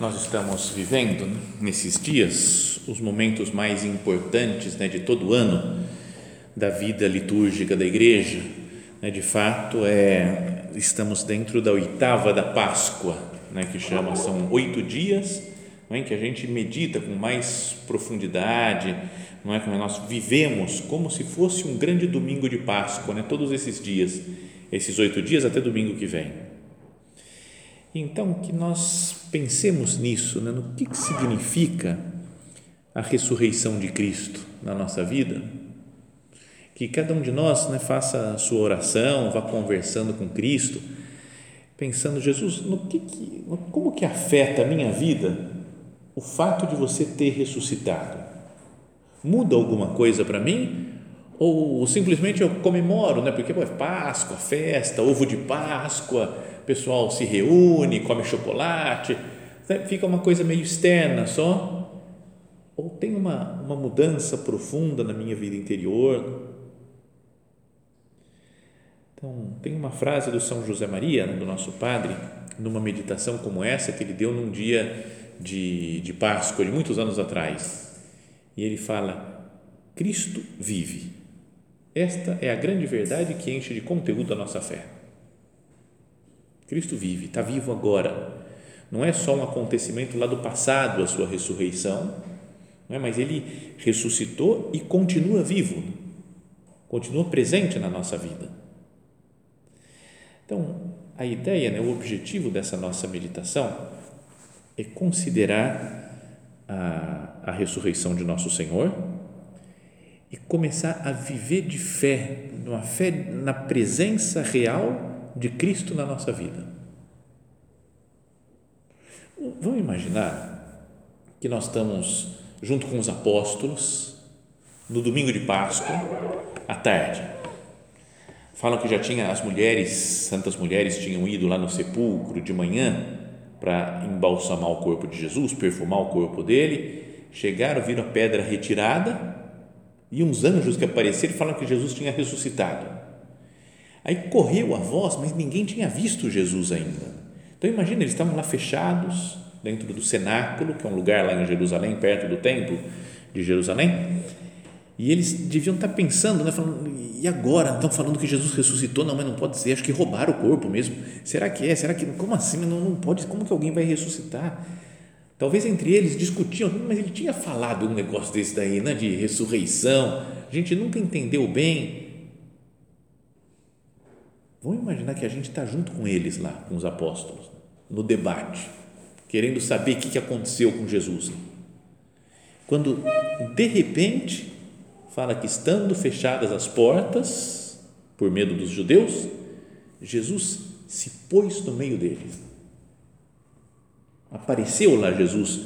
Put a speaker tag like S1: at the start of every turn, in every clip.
S1: Nós estamos vivendo nesses dias os momentos mais importantes né, de todo o ano da vida litúrgica da igreja. Né, de fato, é, estamos dentro da oitava da Páscoa, né, que chama, são oito dias é, que a gente medita com mais profundidade, não é? Como nós vivemos como se fosse um grande domingo de Páscoa, né, todos esses dias, esses oito dias até domingo que vem. Então, que nós pensemos nisso, né? no que, que significa a ressurreição de Cristo na nossa vida. Que cada um de nós né, faça a sua oração, vá conversando com Cristo, pensando, Jesus, no que, que como que afeta a minha vida o fato de você ter ressuscitado? Muda alguma coisa para mim? Ou simplesmente eu comemoro, né? porque pô, é Páscoa, festa, ovo de Páscoa, pessoal se reúne, come chocolate, né? fica uma coisa meio externa só, ou tem uma, uma mudança profunda na minha vida interior. Então, tem uma frase do São José Maria, né, do nosso padre, numa meditação como essa, que ele deu num dia de, de Páscoa, de muitos anos atrás. E ele fala: Cristo vive. Esta é a grande verdade que enche de conteúdo a nossa fé. Cristo vive, está vivo agora. Não é só um acontecimento lá do passado, a sua ressurreição, não é? mas ele ressuscitou e continua vivo, continua presente na nossa vida. Então, a ideia, né, o objetivo dessa nossa meditação é considerar a, a ressurreição de nosso Senhor e começar a viver de fé, uma fé na presença real de Cristo na nossa vida. Vamos imaginar que nós estamos junto com os apóstolos no domingo de Páscoa, à tarde. Falam que já tinha as mulheres, santas mulheres, tinham ido lá no sepulcro de manhã para embalsamar o corpo de Jesus, perfumar o corpo dele. Chegaram, viram a pedra retirada e uns anjos que apareceram falam que Jesus tinha ressuscitado. Aí correu a voz, mas ninguém tinha visto Jesus ainda. Então imagina, eles estavam lá fechados dentro do cenáculo, que é um lugar lá em Jerusalém, perto do templo de Jerusalém, e eles deviam estar pensando, né, falando, e agora? Estão falando que Jesus ressuscitou? Não, mas não pode ser, acho que roubaram o corpo mesmo. Será que é? Será que, como assim? Não, não pode, como que alguém vai ressuscitar? Talvez entre eles discutiam, mas ele tinha falado um negócio desse daí, né, de ressurreição, a gente nunca entendeu bem, Vamos imaginar que a gente está junto com eles lá, com os apóstolos, no debate, querendo saber o que aconteceu com Jesus. Quando, de repente, fala que estando fechadas as portas, por medo dos judeus, Jesus se pôs no meio deles. Apareceu lá Jesus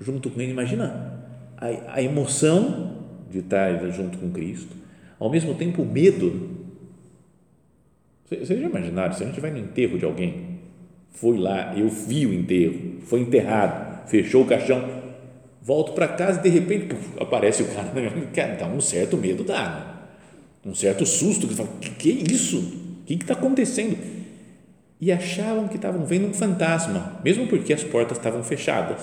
S1: junto com ele. Imagina a, a emoção de estar junto com Cristo, ao mesmo tempo o medo vocês já imaginaram, se a gente vai no enterro de alguém, foi lá, eu vi o enterro, foi enterrado, fechou o caixão, volto para casa e de repente aparece o cara, cara, dá um certo medo, dá, né? um certo susto, que fala, que, que é isso? O que está acontecendo? E achavam que estavam vendo um fantasma, mesmo porque as portas estavam fechadas.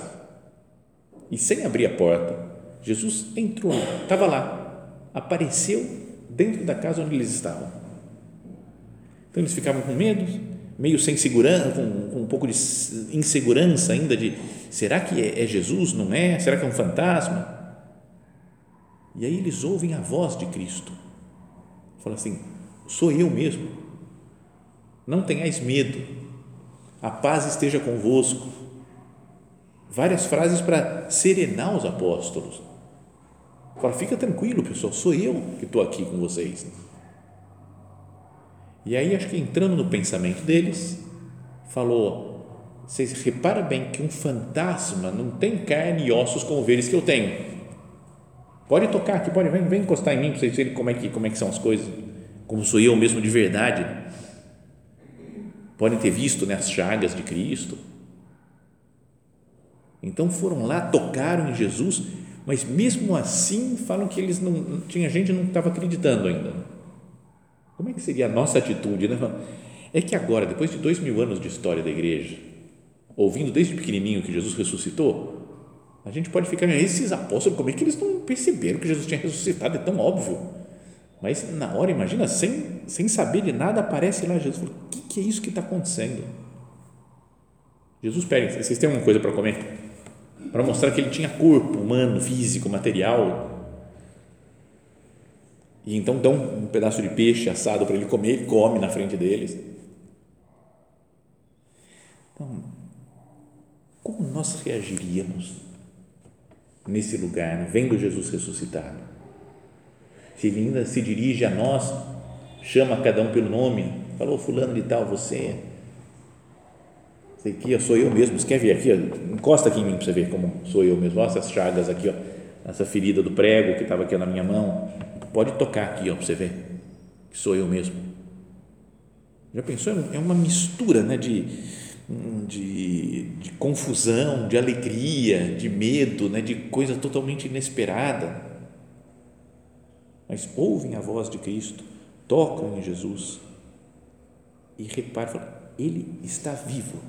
S1: E sem abrir a porta, Jesus entrou, estava lá, apareceu dentro da casa onde eles estavam então eles ficavam com medo, meio sem segurança, com, com um pouco de insegurança ainda de será que é, é Jesus? Não é? Será que é um fantasma? E aí eles ouvem a voz de Cristo. Fala assim: sou eu mesmo. Não tenhais medo. A paz esteja convosco. Várias frases para serenar os apóstolos. Fala, fica tranquilo, pessoal, sou eu que estou aqui com vocês. E aí, acho que entrando no pensamento deles, falou: vocês reparam bem que um fantasma não tem carne e ossos como veres que eu tenho. Pode tocar aqui, pode, vem, vem encostar em mim para vocês verem como é, que, como é que são as coisas, como sou eu mesmo de verdade. Podem ter visto né, as chagas de Cristo. Então foram lá, tocaram em Jesus, mas mesmo assim falam que eles não, tinha gente que não estava acreditando ainda. Como é que seria a nossa atitude? Né? É que agora, depois de dois mil anos de história da igreja, ouvindo desde pequenininho que Jesus ressuscitou, a gente pode ficar, esses apóstolos, como é que eles não perceberam que Jesus tinha ressuscitado? É tão óbvio. Mas na hora, imagina, sem, sem saber de nada, aparece lá Jesus. O que, que é isso que está acontecendo? Jesus pede, vocês têm alguma coisa para comer? Para mostrar que ele tinha corpo humano, físico, material. E então dão um pedaço de peixe assado para ele comer, ele come na frente deles. Então, como nós reagiríamos nesse lugar, né? vendo Jesus ressuscitado. Se ele ainda se dirige a nós, chama cada um pelo nome, falou fulano de tal, você, sei que sou eu mesmo, você quer ver aqui, encosta aqui em mim para você ver como sou eu mesmo, essas chagas aqui, ó, essa ferida do prego que estava aqui na minha mão, pode tocar aqui ó, para você ver que sou eu mesmo. Já pensou? É uma mistura né, de de, de confusão, de alegria, de medo, né, de coisa totalmente inesperada. Mas ouvem a voz de Cristo, tocam em Jesus e reparam, ele está vivo.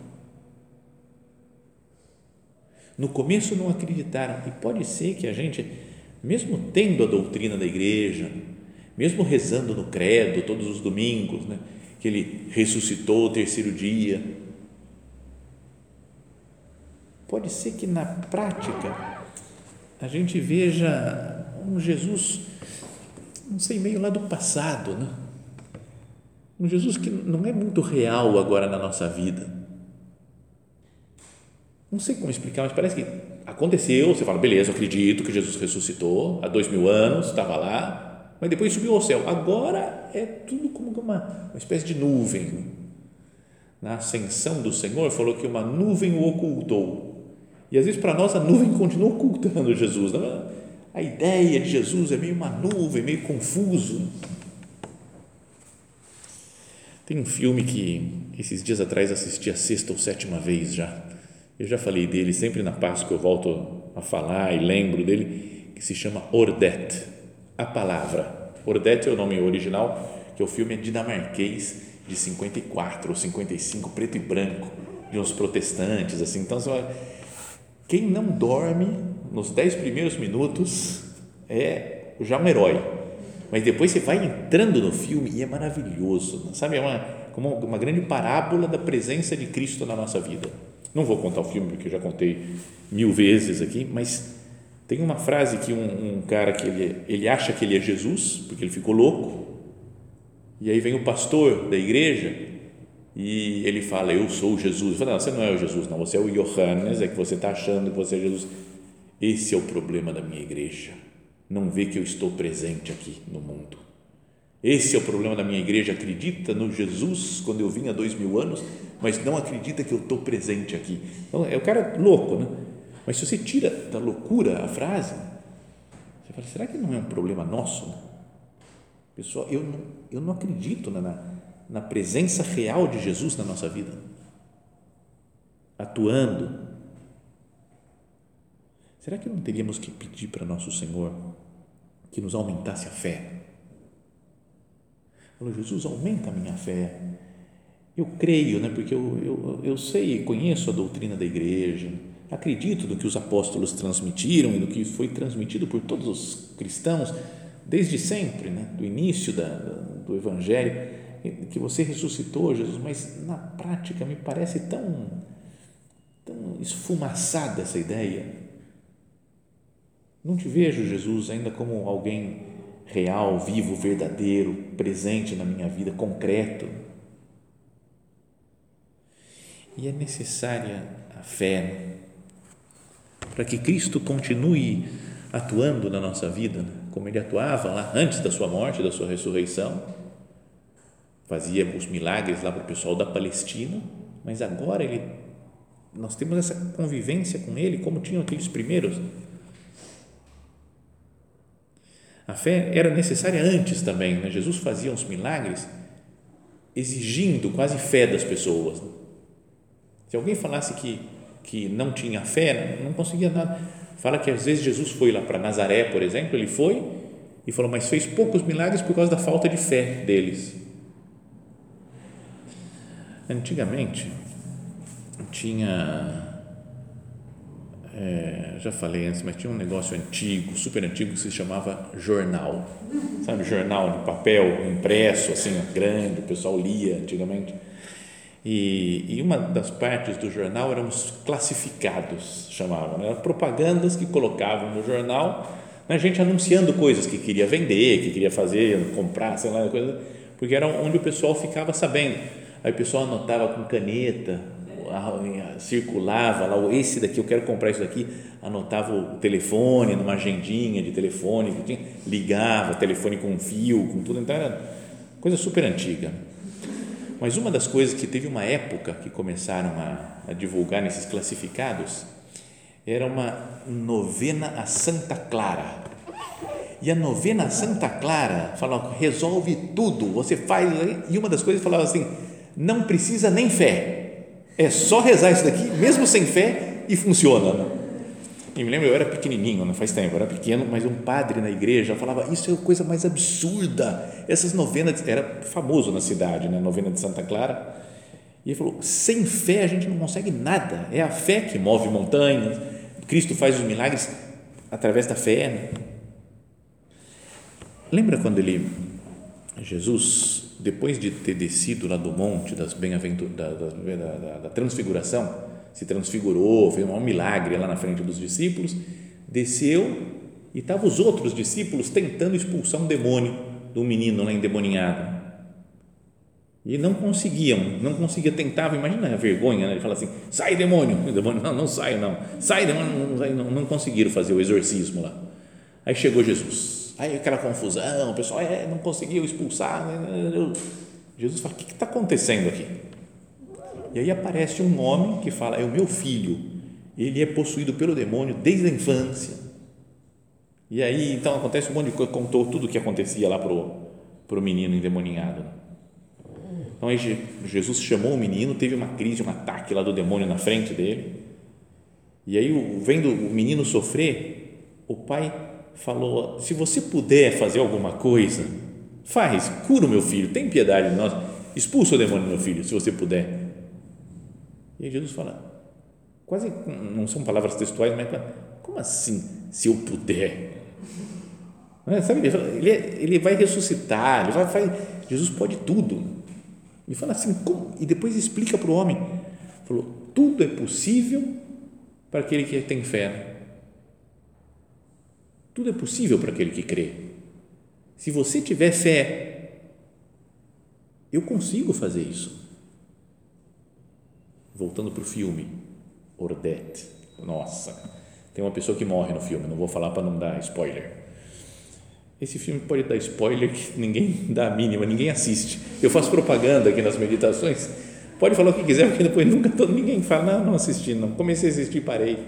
S1: No começo não acreditaram, e pode ser que a gente, mesmo tendo a doutrina da igreja, mesmo rezando no credo todos os domingos, né, que ele ressuscitou o terceiro dia, pode ser que na prática a gente veja um Jesus, não sei, meio lá do passado, né? Um Jesus que não é muito real agora na nossa vida. Não sei como explicar, mas parece que aconteceu. Você fala, beleza, eu acredito que Jesus ressuscitou há dois mil anos, estava lá, mas depois subiu ao céu. Agora é tudo como uma, uma espécie de nuvem. Na ascensão do Senhor, falou que uma nuvem o ocultou e às vezes para nós a nuvem continua ocultando Jesus. Não? A ideia de Jesus é meio uma nuvem, meio confuso. Tem um filme que esses dias atrás assisti a sexta ou sétima vez já. Eu já falei dele, sempre na Páscoa eu volto a falar e lembro dele, que se chama Ordet, a palavra. Ordet é o nome original, que o filme é dinamarquês de 54 ou 55, preto e branco, de uns protestantes, assim. Então, você quem não dorme nos dez primeiros minutos é já um herói. Mas depois você vai entrando no filme e é maravilhoso, sabe? É uma, como uma grande parábola da presença de Cristo na nossa vida. Não vou contar o filme porque eu já contei mil vezes aqui, mas tem uma frase que um, um cara que ele, ele acha que ele é Jesus, porque ele ficou louco, e aí vem o pastor da igreja e ele fala, eu sou Jesus. Eu falo, não, você não é o Jesus, não, você é o Johannes, é que você está achando que você é Jesus. Esse é o problema da minha igreja. Não vê que eu estou presente aqui no mundo. Esse é o problema da minha igreja. Acredita no Jesus quando eu vim há dois mil anos, mas não acredita que eu estou presente aqui. Então, é o cara louco, né? Mas se você tira da loucura a frase, você fala, será que não é um problema nosso? Pessoal, eu não, eu não acredito na, na na presença real de Jesus na nossa vida, atuando. Será que não teríamos que pedir para nosso Senhor que nos aumentasse a fé? Falou, Jesus, aumenta a minha fé. Eu creio, né, porque eu, eu, eu sei, conheço a doutrina da igreja, acredito no que os apóstolos transmitiram e no que foi transmitido por todos os cristãos desde sempre, né, do início da, do Evangelho que você ressuscitou, Jesus, mas na prática me parece tão, tão esfumaçada essa ideia. Não te vejo, Jesus, ainda como alguém real, vivo, verdadeiro, presente na minha vida, concreto. E é necessária a fé para que Cristo continue atuando na nossa vida, como ele atuava lá antes da sua morte, da sua ressurreição. Fazia os milagres lá para o pessoal da Palestina, mas agora ele nós temos essa convivência com ele como tinham aqueles primeiros. A fé era necessária antes também, né? Jesus fazia uns milagres exigindo quase fé das pessoas. Se alguém falasse que que não tinha fé, não conseguia nada. Fala que às vezes Jesus foi lá para Nazaré, por exemplo, ele foi e falou, mas fez poucos milagres por causa da falta de fé deles. Antigamente tinha é, já falei antes, mas tinha um negócio antigo, super antigo, que se chamava jornal. Sabe, jornal de papel impresso, assim, grande, o pessoal lia antigamente. E, e uma das partes do jornal eram os classificados, chamavam, né? propagandas que colocavam no jornal, né? gente anunciando coisas que queria vender, que queria fazer, comprar, sei lá, coisa, porque era onde o pessoal ficava sabendo. Aí o pessoal anotava com caneta, circulava lá, esse daqui, eu quero comprar isso daqui, anotava o telefone numa agendinha de telefone, ligava, telefone com fio, com tudo, então era coisa super antiga. Mas uma das coisas que teve uma época que começaram a, a divulgar nesses classificados era uma novena a Santa Clara. E a novena a Santa Clara falava, resolve tudo, você faz. E uma das coisas falava assim: não precisa nem fé é só rezar isso daqui, mesmo sem fé, e funciona. E me lembro, eu era pequenininho, não faz tempo, eu era pequeno, mas um padre na igreja falava: Isso é a coisa mais absurda. Essas novenas, era famoso na cidade, né? novena de Santa Clara. E ele falou: Sem fé a gente não consegue nada. É a fé que move montanhas. Cristo faz os milagres através da fé. Né? Lembra quando ele, Jesus, depois de ter descido lá do monte das bem-aventuranças, da, da, da, da, transfiguração, se transfigurou, fez um milagre lá na frente dos discípulos, desceu e estavam os outros discípulos tentando expulsar um demônio do menino lá endemoninhado. E não conseguiam, não conseguia, tentavam, imagina a vergonha, né? ele fala assim, sai demônio, o demônio, não, não sai não, sai demônio, não, não, não conseguiram fazer o exorcismo lá. Aí chegou Jesus, Aí aquela confusão, o pessoal é, não conseguiu expulsar. Né, né, né, Jesus fala: o que está acontecendo aqui? E aí aparece um homem que fala: é o meu filho, ele é possuído pelo demônio desde a infância. E aí então acontece um monte de coisa, contou tudo o que acontecia lá para o menino endemoninhado. Então aí Jesus chamou o menino, teve uma crise, um ataque lá do demônio na frente dele. E aí, vendo o menino sofrer, o pai falou: se você puder fazer alguma coisa, faz, cura o meu filho, tem piedade de nós, expulsa o demônio do meu filho, se você puder. E Jesus fala, quase, não são palavras textuais, mas como assim, se eu puder? É, sabe, ele, é, ele, vai ressuscitar, ele vai, vai, Jesus pode tudo. E fala assim, como? e depois explica para o homem, falou, tudo é possível para aquele que tem fé. Tudo é possível para aquele que crê. Se você tiver fé, eu consigo fazer isso. Voltando para o filme, Ordete. Nossa, tem uma pessoa que morre no filme, não vou falar para não dar spoiler. Esse filme pode dar spoiler que ninguém dá a mínima, ninguém assiste. Eu faço propaganda aqui nas meditações. Pode falar o que quiser, porque depois nunca todo, ninguém fala, não, não assisti, não. Comecei a assistir parei.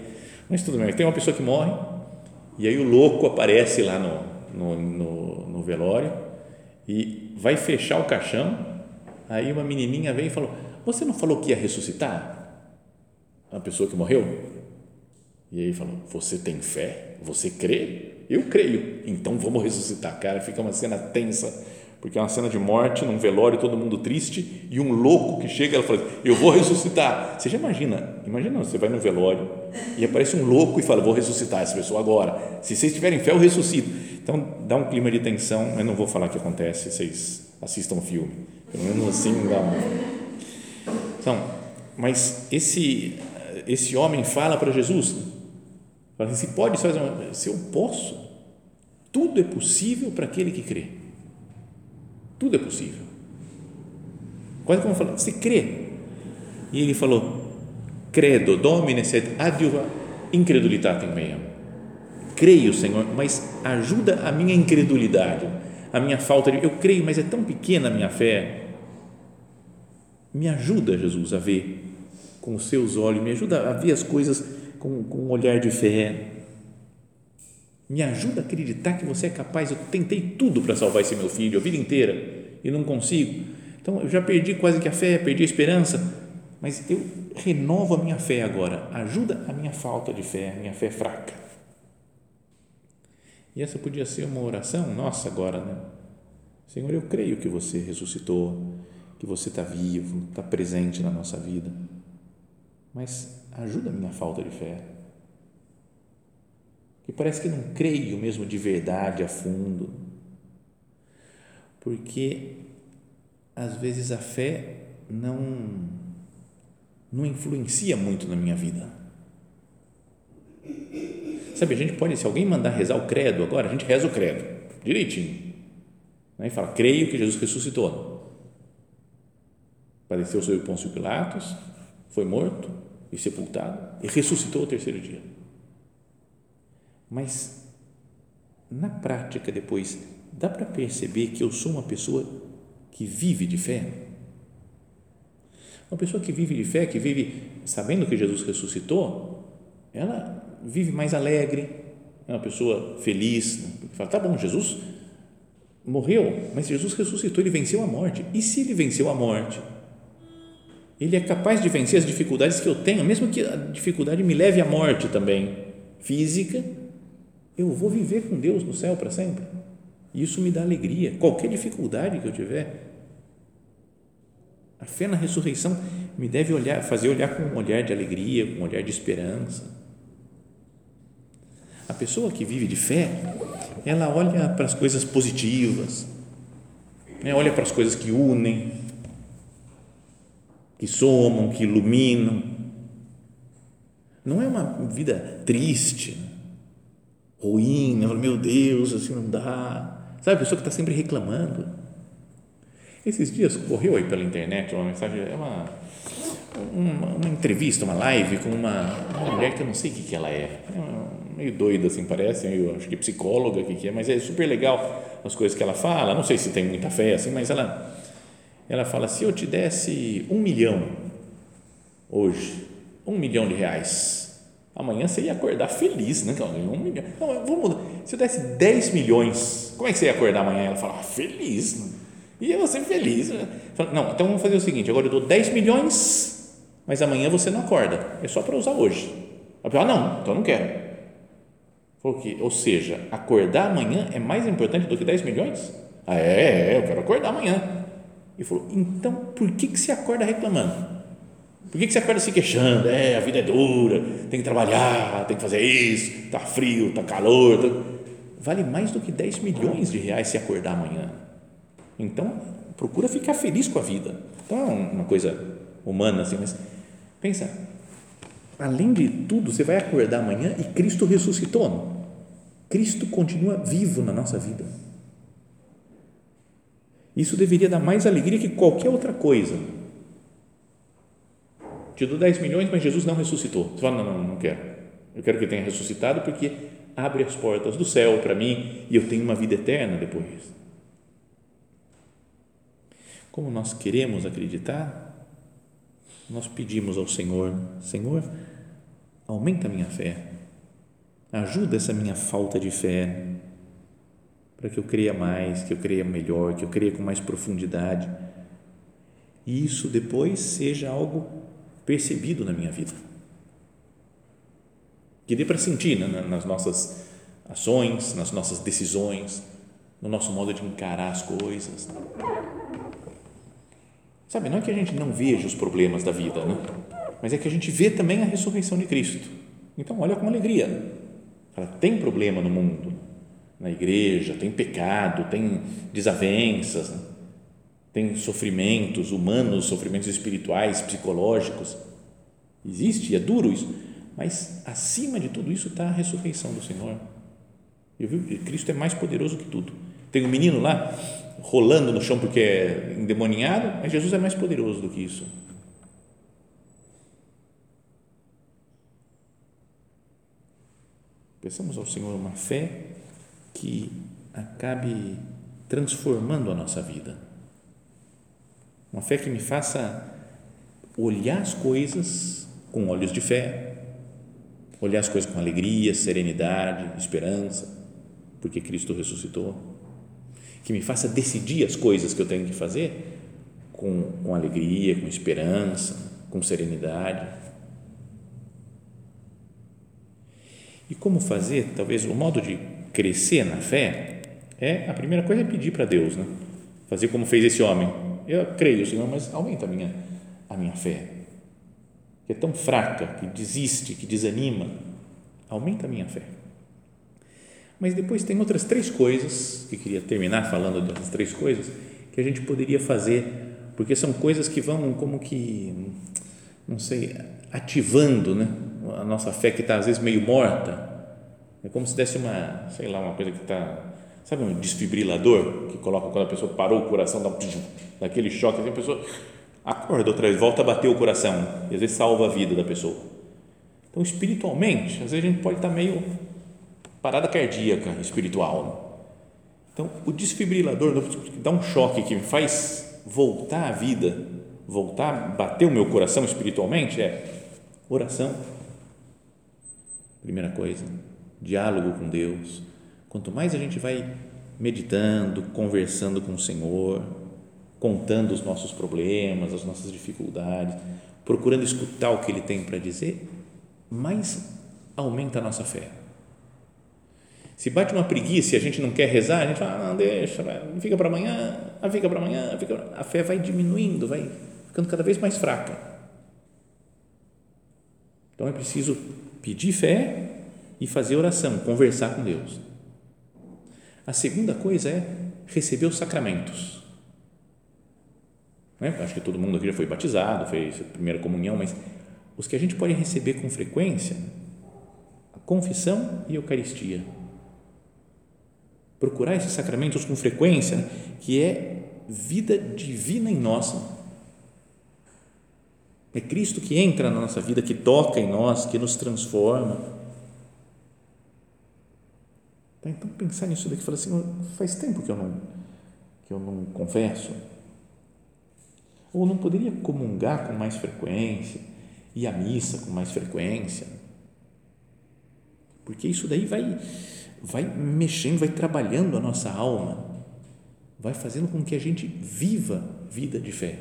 S1: Mas tudo bem. Tem uma pessoa que morre, e aí o louco aparece lá no, no, no, no velório e vai fechar o caixão. Aí uma menininha vem e falou: Você não falou que ia ressuscitar? A pessoa que morreu? E aí falou: Você tem fé? Você crê? Eu creio. Então vamos ressuscitar. Cara, fica uma cena tensa porque é uma cena de morte num velório, todo mundo triste, e um louco que chega e fala: Eu vou ressuscitar. Você já imagina? Imagina, você vai no velório e aparece um louco e fala: Vou ressuscitar essa pessoa agora. Se vocês tiverem fé, eu ressuscito. Então dá um clima de tensão, mas não vou falar o que acontece, vocês assistam o filme. Pelo menos assim dá Então, mas esse, esse homem fala para Jesus: Fala assim, se pode, se eu posso, tudo é possível para aquele que crê. Tudo é possível. Quase como falar, você crê? E ele falou, credo, domine sed adiuva incredulitatem meam. Creio, Senhor, mas ajuda a minha incredulidade, a minha falta de. Eu creio, mas é tão pequena a minha fé. Me ajuda, Jesus, a ver com os seus olhos, me ajuda a ver as coisas com, com um olhar de fé. Me ajuda a acreditar que você é capaz. Eu tentei tudo para salvar esse meu filho a vida inteira e não consigo. Então eu já perdi quase que a fé, perdi a esperança, mas eu renovo a minha fé agora. Ajuda a minha falta de fé, a minha fé fraca. E essa podia ser uma oração nossa agora, né? Senhor, eu creio que você ressuscitou, que você está vivo, está presente na nossa vida, mas ajuda a minha falta de fé e parece que não creio mesmo de verdade a fundo, porque às vezes a fé não não influencia muito na minha vida. Sabe, a gente pode, se alguém mandar rezar o credo agora, a gente reza o credo, direitinho. Né? E fala, creio que Jesus ressuscitou. Padeceu sob Pôncio Pilatos, foi morto e sepultado e ressuscitou ao terceiro dia. Mas na prática depois dá para perceber que eu sou uma pessoa que vive de fé. Uma pessoa que vive de fé, que vive sabendo que Jesus ressuscitou, ela vive mais alegre, é uma pessoa feliz, né? fala, tá bom, Jesus morreu, mas Jesus ressuscitou, ele venceu a morte. E se ele venceu a morte? Ele é capaz de vencer as dificuldades que eu tenho, mesmo que a dificuldade me leve à morte também, física, eu vou viver com Deus no céu para sempre. Isso me dá alegria. Qualquer dificuldade que eu tiver, a fé na ressurreição me deve olhar, fazer olhar com um olhar de alegria, com um olhar de esperança. A pessoa que vive de fé, ela olha para as coisas positivas, né? olha para as coisas que unem, que somam, que iluminam. Não é uma vida triste, ruim, falo, meu Deus, assim não dá. Sabe, a pessoa que está sempre reclamando. Esses dias correu aí pela internet uma mensagem, é uma, uma, uma entrevista, uma live com uma, uma, mulher que eu não sei o que, que ela é, é meio doida assim parece, eu acho que psicóloga que, que é, mas é super legal as coisas que ela fala, não sei se tem muita fé assim, mas ela, ela fala, se eu te desse um milhão hoje, um milhão de reais, amanhã você ia acordar feliz, né? Um milhão. Não, vou mudar. Se eu desse 10 milhões, como é que você ia acordar amanhã? Ela fala, ah, feliz. Né? E eu ser feliz. Né? Não, então vamos fazer o seguinte: agora eu dou 10 milhões, mas amanhã você não acorda. É só para usar hoje. Ela falou, ah, não, então não quero. Falou que, ou seja, acordar amanhã é mais importante do que 10 milhões? Ah, é, é, eu quero acordar amanhã. E falou, então por que, que você acorda reclamando? Por que, que você acorda se queixando? É, a vida é dura, tem que trabalhar, tem que fazer isso, está frio, está calor. Tá... Vale mais do que 10 milhões de reais se acordar amanhã. Então, procura ficar feliz com a vida. Então, é uma coisa humana assim, mas pensa, além de tudo, você vai acordar amanhã e Cristo ressuscitou. Cristo continua vivo na nossa vida. Isso deveria dar mais alegria que qualquer outra coisa te dou 10 milhões, mas Jesus não ressuscitou. Você fala, não, não, não quero. Eu quero que ele tenha ressuscitado porque abre as portas do céu para mim e eu tenho uma vida eterna depois. Como nós queremos acreditar, nós pedimos ao Senhor: Senhor, aumenta a minha fé, ajuda essa minha falta de fé, para que eu creia mais, que eu creia melhor, que eu creia com mais profundidade. E isso depois seja algo percebido na minha vida. Que dê para sentir né, nas nossas ações, nas nossas decisões, no nosso modo de encarar as coisas. Sabe, não é que a gente não veja os problemas da vida, né? mas é que a gente vê também a ressurreição de Cristo. Então, olha com alegria. Fala, tem problema no mundo, na igreja, tem pecado, tem desavenças, né? tem sofrimentos humanos, sofrimentos espirituais, psicológicos. Existe, é duro isso, mas acima de tudo isso está a ressurreição do Senhor. Eu vi, Cristo é mais poderoso que tudo. Tem um menino lá rolando no chão porque é endemoniado, mas Jesus é mais poderoso do que isso. Peçamos ao Senhor uma fé que acabe transformando a nossa vida. Uma fé que me faça olhar as coisas com olhos de fé, olhar as coisas com alegria, serenidade, esperança, porque Cristo ressuscitou. Que me faça decidir as coisas que eu tenho que fazer com, com alegria, com esperança, com serenidade. E como fazer? Talvez o modo de crescer na fé é a primeira coisa é pedir para Deus, né? Fazer como fez esse homem. Eu creio, Senhor, mas aumenta a minha a minha fé, que é tão fraca, que desiste, que desanima. Aumenta a minha fé. Mas depois tem outras três coisas que queria terminar falando dessas três coisas que a gente poderia fazer, porque são coisas que vão como que não sei, ativando, né? A nossa fé que está às vezes meio morta. É como se desse uma, sei lá, uma coisa que está, sabe, um desfibrilador que coloca quando a pessoa parou o coração, dá um, daquele choque, assim, a pessoa acorda outra vez, volta a bater o coração e às vezes salva a vida da pessoa. Então, espiritualmente, às vezes a gente pode estar meio parada cardíaca espiritual. Né? Então, o desfibrilador dá um choque que me faz voltar à vida, voltar a bater o meu coração espiritualmente é oração. Primeira coisa, diálogo com Deus. Quanto mais a gente vai meditando, conversando com o Senhor, contando os nossos problemas, as nossas dificuldades, procurando escutar o que Ele tem para dizer, mais aumenta a nossa fé. Se bate uma preguiça e a gente não quer rezar, a gente fala, ah, não, deixa, fica para amanhã, ah, fica para amanhã, fica a fé vai diminuindo, vai ficando cada vez mais fraca. Então é preciso pedir fé e fazer oração, conversar com Deus. A segunda coisa é receber os sacramentos. Né? Acho que todo mundo aqui já foi batizado, fez a primeira comunhão, mas os que a gente pode receber com frequência, a confissão e a Eucaristia. Procurar esses sacramentos com frequência, que é vida divina em nós. É Cristo que entra na nossa vida, que toca em nós, que nos transforma. Então, pensar nisso daqui, falar assim, faz tempo que eu não, que eu não confesso ou não poderia comungar com mais frequência, ir à missa com mais frequência? Porque isso daí vai, vai mexendo, vai trabalhando a nossa alma, vai fazendo com que a gente viva vida de fé.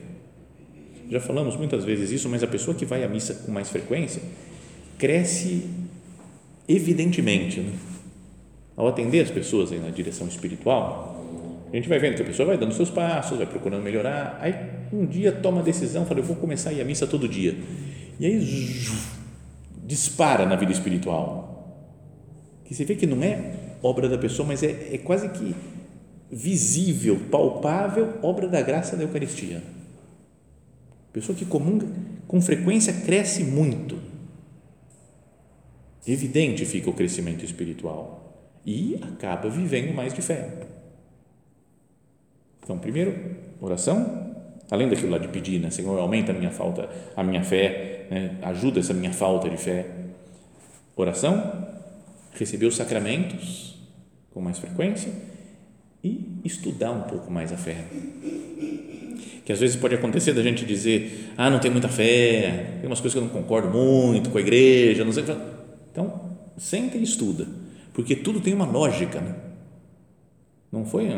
S1: Já falamos muitas vezes isso, mas a pessoa que vai à missa com mais frequência cresce evidentemente. Né? Ao atender as pessoas aí na direção espiritual, a gente vai vendo que a pessoa vai dando seus passos, vai procurando melhorar. Aí um dia toma a decisão, fala, eu vou começar a ir à missa todo dia. E aí dispara na vida espiritual. Que você vê que não é obra da pessoa, mas é, é quase que visível, palpável, obra da graça da Eucaristia. Pessoa que comunga com frequência cresce muito. Evidente fica o crescimento espiritual e acaba vivendo mais de fé. Então, primeiro, oração, além daquilo lá de pedir, né? Senhor, aumenta a minha falta, a minha fé, né? ajuda essa minha falta de fé. Oração, receber os sacramentos com mais frequência e estudar um pouco mais a fé. Que às vezes pode acontecer da gente dizer, ah, não tem muita fé, tem umas coisas que eu não concordo muito com a igreja, não sei. Então, senta e estuda, porque tudo tem uma lógica, né? Não foi?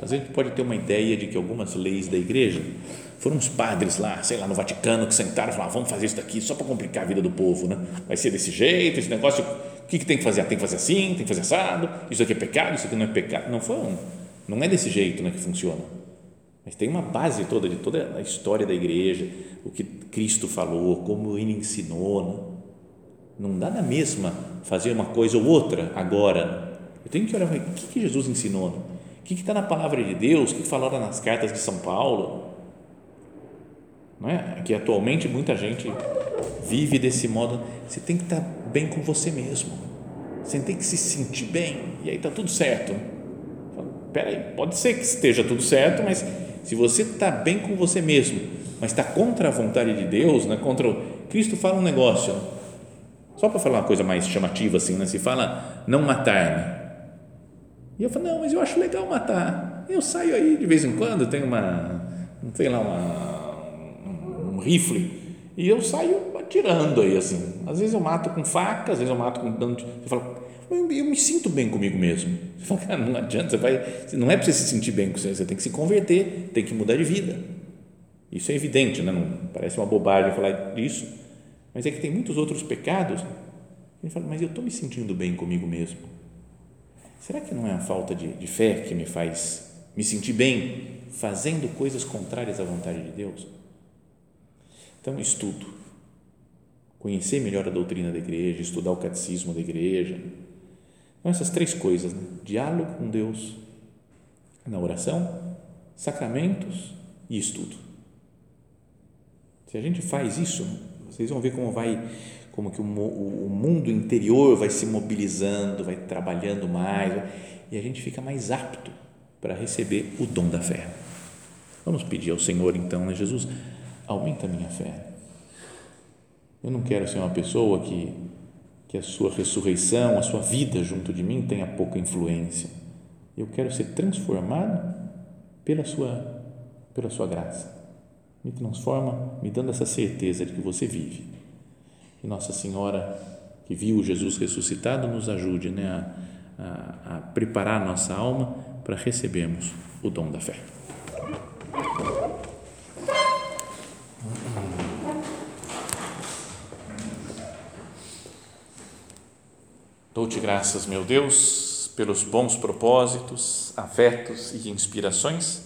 S1: Às vezes pode ter uma ideia de que algumas leis da igreja foram uns padres lá, sei lá, no Vaticano, que sentaram e falaram: vamos fazer isso daqui só para complicar a vida do povo, né? Vai ser desse jeito, esse negócio. O que, que tem que fazer? tem que fazer assim, tem que fazer assado. Isso aqui é pecado, isso aqui não é pecado. Não foi, não é desse jeito né, que funciona. Mas tem uma base toda de toda a história da igreja, o que Cristo falou, como ele ensinou. Né? Não dá na mesma fazer uma coisa ou outra agora eu tenho que olhar, o que, que Jesus ensinou? O que está na palavra de Deus? O que falaram nas cartas de São Paulo? Não é? Que atualmente muita gente vive desse modo, você tem que estar bem com você mesmo. Você tem que se sentir bem e aí está tudo certo. Espera aí, pode ser que esteja tudo certo, mas se você está bem com você mesmo, mas está contra a vontade de Deus, né, contra o, Cristo fala um negócio, só para falar uma coisa mais chamativa assim, né, se fala não matar, né? E eu falo, não, mas eu acho legal matar. Eu saio aí de vez em quando, tenho uma, sei lá, uma, um rifle, e eu saio atirando aí assim. Às vezes eu mato com faca, às vezes eu mato com dano. Você fala, eu, eu me sinto bem comigo mesmo. Você fala, cara, não adianta, você vai, não é para você se sentir bem com você, você tem que se converter, tem que mudar de vida. Isso é evidente, né? não parece uma bobagem falar disso, mas é que tem muitos outros pecados. Ele fala, mas eu estou me sentindo bem comigo mesmo. Será que não é a falta de, de fé que me faz me sentir bem fazendo coisas contrárias à vontade de Deus? Então, estudo. Conhecer melhor a doutrina da igreja, estudar o catecismo da igreja. Então, essas três coisas: né? diálogo com Deus na oração, sacramentos e estudo. Se a gente faz isso, vocês vão ver como vai, como que o, o mundo interior vai se mobilizando, vai trabalhando mais e a gente fica mais apto para receber o dom da fé. Vamos pedir ao Senhor então, né, Jesus, aumenta a minha fé. Eu não quero ser uma pessoa que que a sua ressurreição, a sua vida junto de mim tenha pouca influência. Eu quero ser transformado pela sua pela sua graça. Me transforma, me dando essa certeza de que você vive. Que Nossa Senhora, que viu Jesus ressuscitado, nos ajude né, a, a, a preparar a nossa alma para recebermos o dom da fé. Dou-te graças, meu Deus, pelos bons propósitos, afetos e inspirações